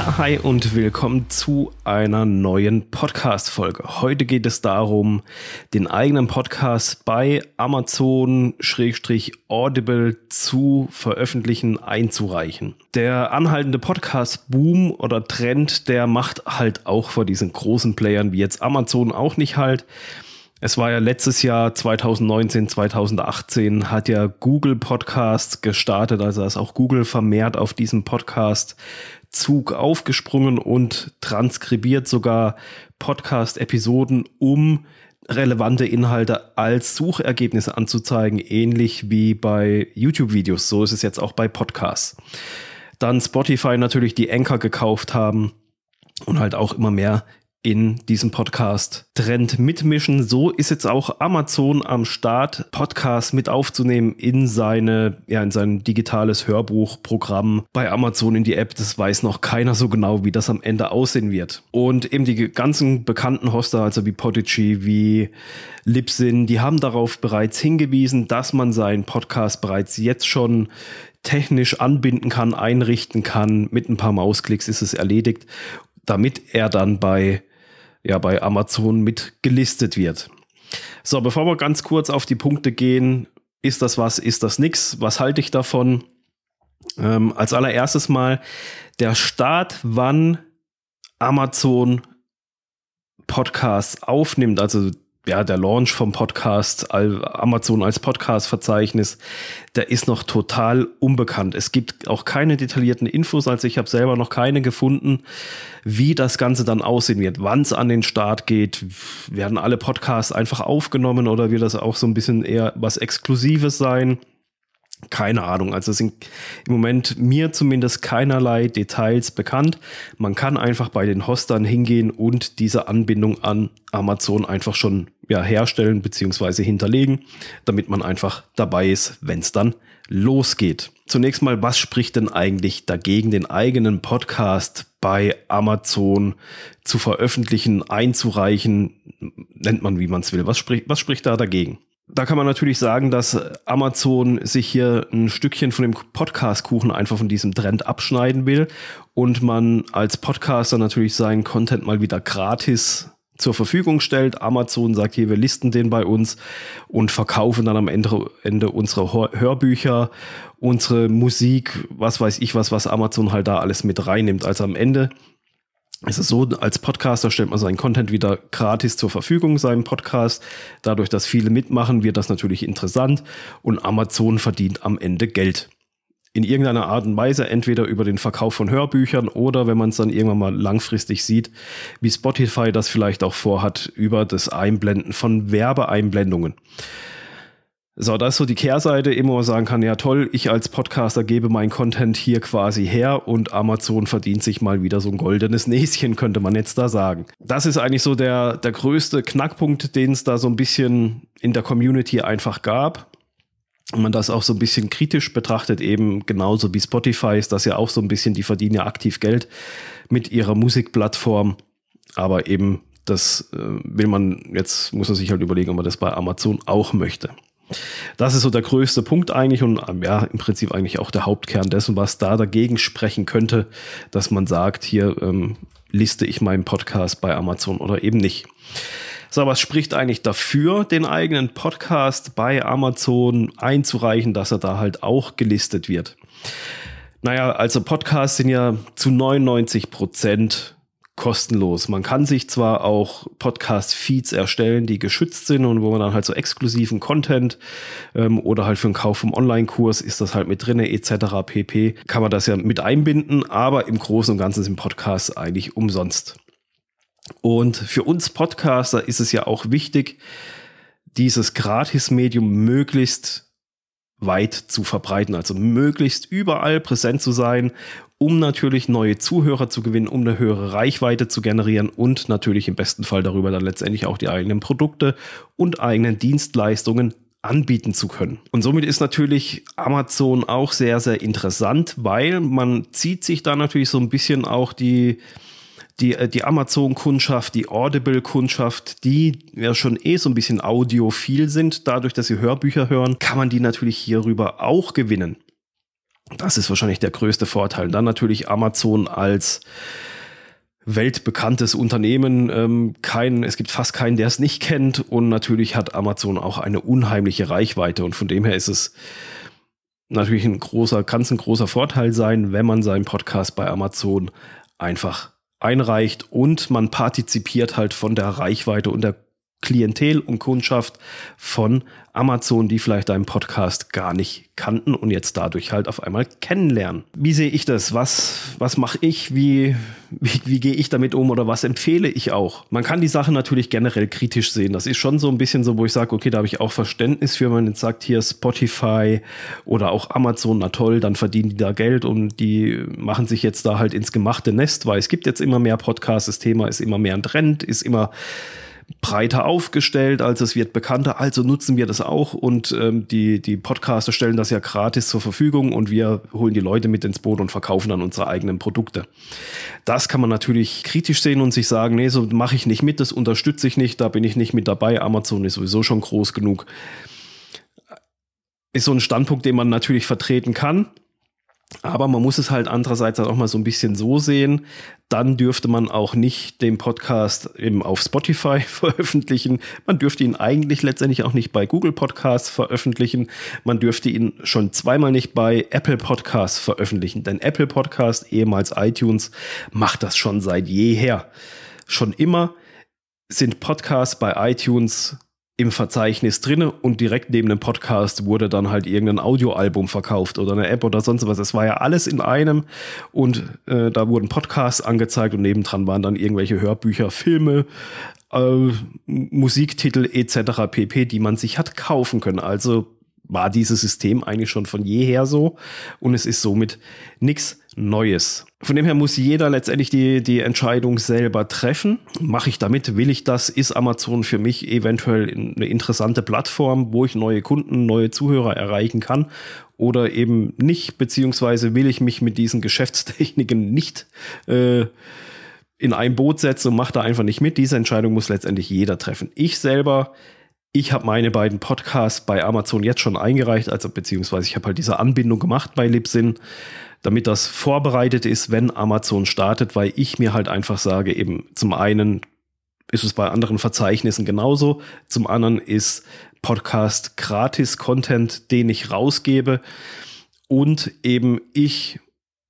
Ja, hi und willkommen zu einer neuen Podcast-Folge. Heute geht es darum, den eigenen Podcast bei Amazon-Audible zu veröffentlichen, einzureichen. Der anhaltende Podcast-Boom oder Trend, der macht halt auch vor diesen großen Playern wie jetzt Amazon auch nicht halt. Es war ja letztes Jahr 2019, 2018 hat ja Google Podcasts gestartet, also ist auch Google vermehrt auf diesem Podcast Zug aufgesprungen und transkribiert sogar Podcast-Episoden, um relevante Inhalte als Suchergebnisse anzuzeigen, ähnlich wie bei YouTube-Videos. So ist es jetzt auch bei Podcasts. Dann Spotify natürlich die Anchor gekauft haben und halt auch immer mehr in diesem Podcast-Trend mitmischen. So ist jetzt auch Amazon am Start, Podcasts mit aufzunehmen in seine, ja, in sein digitales Hörbuchprogramm bei Amazon in die App. Das weiß noch keiner so genau, wie das am Ende aussehen wird. Und eben die ganzen bekannten Hoster, also wie Podigy, wie Libsyn, die haben darauf bereits hingewiesen, dass man seinen Podcast bereits jetzt schon technisch anbinden kann, einrichten kann. Mit ein paar Mausklicks ist es erledigt, damit er dann bei ja bei Amazon mit gelistet wird. So, bevor wir ganz kurz auf die Punkte gehen, ist das was, ist das nix? Was halte ich davon? Ähm, als allererstes mal der Start, wann Amazon Podcasts aufnimmt, also ja, der Launch vom Podcast, Amazon als Podcast-Verzeichnis, der ist noch total unbekannt. Es gibt auch keine detaillierten Infos, also ich habe selber noch keine gefunden, wie das Ganze dann aussehen wird, wann es an den Start geht. Werden alle Podcasts einfach aufgenommen oder wird das auch so ein bisschen eher was Exklusives sein? Keine Ahnung, also sind im Moment mir zumindest keinerlei Details bekannt. Man kann einfach bei den Hostern hingehen und diese Anbindung an Amazon einfach schon ja, herstellen bzw. hinterlegen, damit man einfach dabei ist, wenn es dann losgeht. Zunächst mal, was spricht denn eigentlich dagegen, den eigenen Podcast bei Amazon zu veröffentlichen, einzureichen, nennt man wie man es will. Was spricht, was spricht da dagegen? Da kann man natürlich sagen, dass Amazon sich hier ein Stückchen von dem Podcast-Kuchen einfach von diesem Trend abschneiden will und man als Podcaster natürlich seinen Content mal wieder gratis zur Verfügung stellt. Amazon sagt hier, wir listen den bei uns und verkaufen dann am Ende, Ende unsere Hörbücher, unsere Musik, was weiß ich was, was Amazon halt da alles mit reinnimmt. Also am Ende ist es so, als Podcaster stellt man seinen Content wieder gratis zur Verfügung, seinem Podcast. Dadurch, dass viele mitmachen, wird das natürlich interessant und Amazon verdient am Ende Geld in irgendeiner Art und Weise, entweder über den Verkauf von Hörbüchern oder wenn man es dann irgendwann mal langfristig sieht, wie Spotify das vielleicht auch vorhat, über das Einblenden von Werbeeinblendungen. So, das ist so die Kehrseite, immer man sagen kann, ja toll, ich als Podcaster gebe meinen Content hier quasi her und Amazon verdient sich mal wieder so ein goldenes Näschen, könnte man jetzt da sagen. Das ist eigentlich so der, der größte Knackpunkt, den es da so ein bisschen in der Community einfach gab und man das auch so ein bisschen kritisch betrachtet, eben genauso wie Spotify ist das ja auch so ein bisschen, die verdienen ja aktiv Geld mit ihrer Musikplattform, aber eben das äh, will man, jetzt muss man sich halt überlegen, ob man das bei Amazon auch möchte. Das ist so der größte Punkt eigentlich und ähm, ja, im Prinzip eigentlich auch der Hauptkern dessen, was da dagegen sprechen könnte, dass man sagt, hier ähm, liste ich meinen Podcast bei Amazon oder eben nicht. So, was spricht eigentlich dafür, den eigenen Podcast bei Amazon einzureichen, dass er da halt auch gelistet wird? Naja, also Podcasts sind ja zu 99 Prozent kostenlos. Man kann sich zwar auch Podcast-Feeds erstellen, die geschützt sind und wo man dann halt so exklusiven Content ähm, oder halt für einen Kauf vom Online-Kurs ist das halt mit drinne etc. pp. Kann man das ja mit einbinden, aber im Großen und Ganzen sind Podcasts eigentlich umsonst. Und für uns Podcaster ist es ja auch wichtig, dieses Gratis-Medium möglichst weit zu verbreiten, also möglichst überall präsent zu sein, um natürlich neue Zuhörer zu gewinnen, um eine höhere Reichweite zu generieren und natürlich im besten Fall darüber dann letztendlich auch die eigenen Produkte und eigenen Dienstleistungen anbieten zu können. Und somit ist natürlich Amazon auch sehr, sehr interessant, weil man zieht sich da natürlich so ein bisschen auch die, die, äh, die Amazon-Kundschaft, die Audible-Kundschaft, die ja schon eh so ein bisschen audiophil sind, dadurch, dass sie Hörbücher hören, kann man die natürlich hierüber auch gewinnen. Das ist wahrscheinlich der größte Vorteil. Dann natürlich Amazon als weltbekanntes Unternehmen. Ähm, kein, es gibt fast keinen, der es nicht kennt. Und natürlich hat Amazon auch eine unheimliche Reichweite. Und von dem her ist es natürlich ein großer, kann es ein großer Vorteil sein, wenn man seinen Podcast bei Amazon einfach einreicht und man partizipiert halt von der Reichweite und der Klientel und Kundschaft von Amazon, die vielleicht deinen Podcast gar nicht kannten und jetzt dadurch halt auf einmal kennenlernen. Wie sehe ich das? Was, was mache ich? Wie, wie, wie gehe ich damit um oder was empfehle ich auch? Man kann die Sache natürlich generell kritisch sehen. Das ist schon so ein bisschen so, wo ich sage, okay, da habe ich auch Verständnis für, wenn man jetzt sagt, hier Spotify oder auch Amazon, na toll, dann verdienen die da Geld und die machen sich jetzt da halt ins gemachte Nest, weil es gibt jetzt immer mehr Podcasts, das Thema ist immer mehr ein Trend, ist immer breiter aufgestellt, als es wird bekannter, also nutzen wir das auch und ähm, die, die Podcaster stellen das ja gratis zur Verfügung und wir holen die Leute mit ins Boot und verkaufen dann unsere eigenen Produkte. Das kann man natürlich kritisch sehen und sich sagen, nee, so mache ich nicht mit, das unterstütze ich nicht, da bin ich nicht mit dabei, Amazon ist sowieso schon groß genug. Ist so ein Standpunkt, den man natürlich vertreten kann. Aber man muss es halt andererseits auch mal so ein bisschen so sehen. Dann dürfte man auch nicht den Podcast eben auf Spotify veröffentlichen. Man dürfte ihn eigentlich letztendlich auch nicht bei Google Podcasts veröffentlichen. Man dürfte ihn schon zweimal nicht bei Apple Podcasts veröffentlichen. Denn Apple Podcast, ehemals iTunes, macht das schon seit jeher. Schon immer sind Podcasts bei iTunes im Verzeichnis drinne und direkt neben dem Podcast wurde dann halt irgendein Audioalbum verkauft oder eine App oder sonst was. Es war ja alles in einem und äh, da wurden Podcasts angezeigt und nebendran waren dann irgendwelche Hörbücher, Filme, äh, Musiktitel etc. pp, die man sich hat kaufen können. Also war dieses System eigentlich schon von jeher so und es ist somit nichts Neues. Von dem her muss jeder letztendlich die, die Entscheidung selber treffen. Mache ich damit? Will ich das? Ist Amazon für mich eventuell eine interessante Plattform, wo ich neue Kunden, neue Zuhörer erreichen kann? Oder eben nicht? Beziehungsweise will ich mich mit diesen Geschäftstechniken nicht äh, in ein Boot setzen und mache da einfach nicht mit? Diese Entscheidung muss letztendlich jeder treffen. Ich selber ich habe meine beiden Podcasts bei Amazon jetzt schon eingereicht, also beziehungsweise ich habe halt diese Anbindung gemacht bei Libsyn damit das vorbereitet ist, wenn Amazon startet, weil ich mir halt einfach sage, eben zum einen ist es bei anderen Verzeichnissen genauso, zum anderen ist Podcast gratis Content, den ich rausgebe und eben ich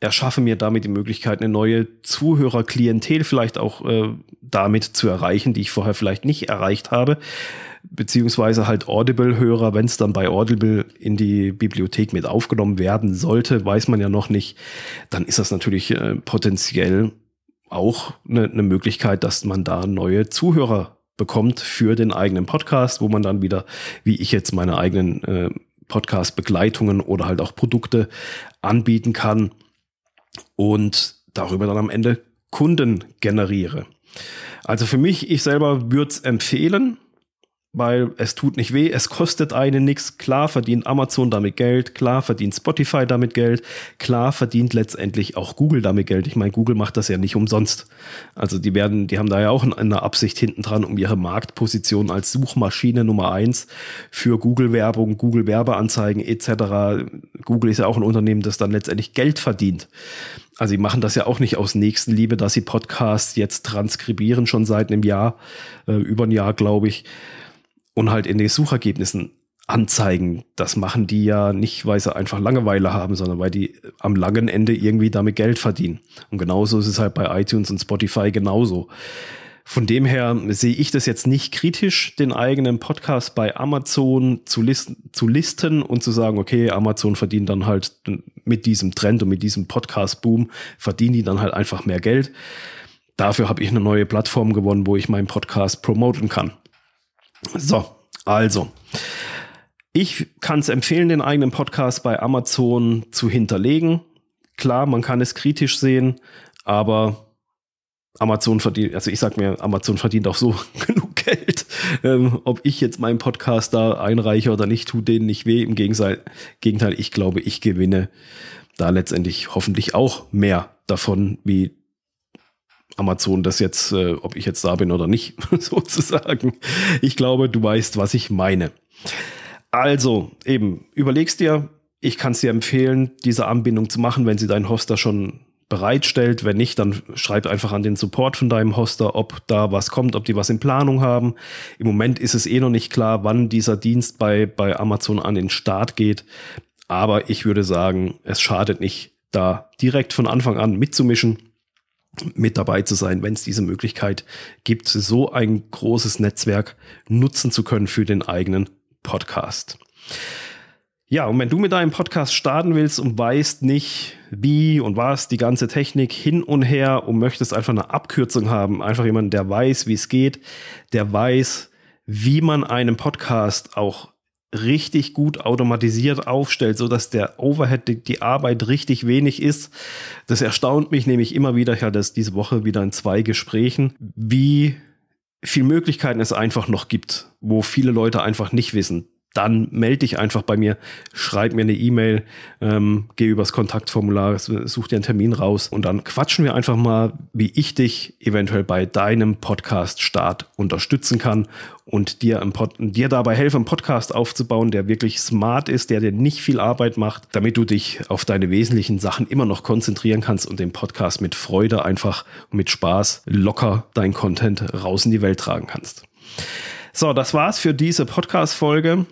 erschaffe mir damit die Möglichkeit, eine neue Zuhörerklientel vielleicht auch äh, damit zu erreichen, die ich vorher vielleicht nicht erreicht habe beziehungsweise halt Audible-Hörer, wenn es dann bei Audible in die Bibliothek mit aufgenommen werden sollte, weiß man ja noch nicht, dann ist das natürlich äh, potenziell auch eine, eine Möglichkeit, dass man da neue Zuhörer bekommt für den eigenen Podcast, wo man dann wieder, wie ich jetzt meine eigenen äh, Podcast-Begleitungen oder halt auch Produkte anbieten kann und darüber dann am Ende Kunden generiere. Also für mich, ich selber würde es empfehlen, weil es tut nicht weh, es kostet einen nichts. Klar verdient Amazon damit Geld, klar verdient Spotify damit Geld, klar verdient letztendlich auch Google damit Geld. Ich meine, Google macht das ja nicht umsonst. Also die werden, die haben da ja auch eine Absicht hinten dran, um ihre Marktposition als Suchmaschine Nummer eins für Google-Werbung, Google-Werbeanzeigen etc. Google ist ja auch ein Unternehmen, das dann letztendlich Geld verdient. Also sie machen das ja auch nicht aus Nächstenliebe, dass sie Podcasts jetzt transkribieren, schon seit einem Jahr, äh, über ein Jahr, glaube ich und halt in den Suchergebnissen anzeigen. Das machen die ja nicht, weil sie einfach Langeweile haben, sondern weil die am langen Ende irgendwie damit Geld verdienen. Und genauso ist es halt bei iTunes und Spotify genauso. Von dem her sehe ich das jetzt nicht kritisch, den eigenen Podcast bei Amazon zu, listen, zu listen und zu sagen, okay, Amazon verdient dann halt mit diesem Trend und mit diesem Podcast-Boom, verdienen die dann halt einfach mehr Geld. Dafür habe ich eine neue Plattform gewonnen, wo ich meinen Podcast promoten kann. So, also. Ich kann es empfehlen, den eigenen Podcast bei Amazon zu hinterlegen. Klar, man kann es kritisch sehen, aber Amazon verdient, also ich sag mir, Amazon verdient auch so genug Geld. Ähm, ob ich jetzt meinen Podcast da einreiche oder nicht, tut denen nicht weh. Im Gegenteil, ich glaube, ich gewinne da letztendlich hoffentlich auch mehr davon, wie Amazon das jetzt, äh, ob ich jetzt da bin oder nicht, sozusagen. Ich glaube, du weißt, was ich meine. Also, eben, überlegst dir, Ich kann es dir empfehlen, diese Anbindung zu machen, wenn sie dein Hoster schon bereitstellt. Wenn nicht, dann schreib einfach an den Support von deinem Hoster, ob da was kommt, ob die was in Planung haben. Im Moment ist es eh noch nicht klar, wann dieser Dienst bei, bei Amazon an den Start geht. Aber ich würde sagen, es schadet nicht, da direkt von Anfang an mitzumischen, mit dabei zu sein, wenn es diese Möglichkeit gibt, so ein großes Netzwerk nutzen zu können für den eigenen Podcast. Ja, und wenn du mit deinem Podcast starten willst und weißt nicht, wie und was, die ganze Technik hin und her und möchtest einfach eine Abkürzung haben, einfach jemand, der weiß, wie es geht, der weiß, wie man einen Podcast auch richtig gut automatisiert aufstellt, so dass der Overhead, die, die, Arbeit richtig wenig ist. Das erstaunt mich nämlich immer wieder, ich hatte es diese Woche wieder in zwei Gesprächen, wie viel Möglichkeiten es einfach noch gibt, wo viele Leute einfach nicht wissen dann melde dich einfach bei mir, schreib mir eine E-Mail, ähm, geh übers Kontaktformular, such dir einen Termin raus und dann quatschen wir einfach mal, wie ich dich eventuell bei deinem Podcast-Start unterstützen kann und dir, dir dabei helfe, einen Podcast aufzubauen, der wirklich smart ist, der dir nicht viel Arbeit macht, damit du dich auf deine wesentlichen Sachen immer noch konzentrieren kannst und den Podcast mit Freude einfach mit Spaß locker dein Content raus in die Welt tragen kannst. So, das war's für diese Podcast-Folge.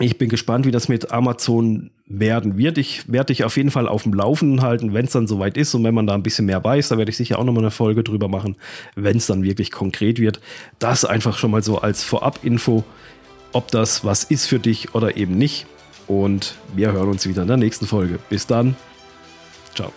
Ich bin gespannt, wie das mit Amazon werden wird. Ich werde dich auf jeden Fall auf dem Laufenden halten, wenn es dann soweit ist und wenn man da ein bisschen mehr weiß, da werde ich sicher auch nochmal eine Folge drüber machen, wenn es dann wirklich konkret wird. Das einfach schon mal so als Vorab-Info, ob das was ist für dich oder eben nicht. Und wir hören uns wieder in der nächsten Folge. Bis dann. Ciao.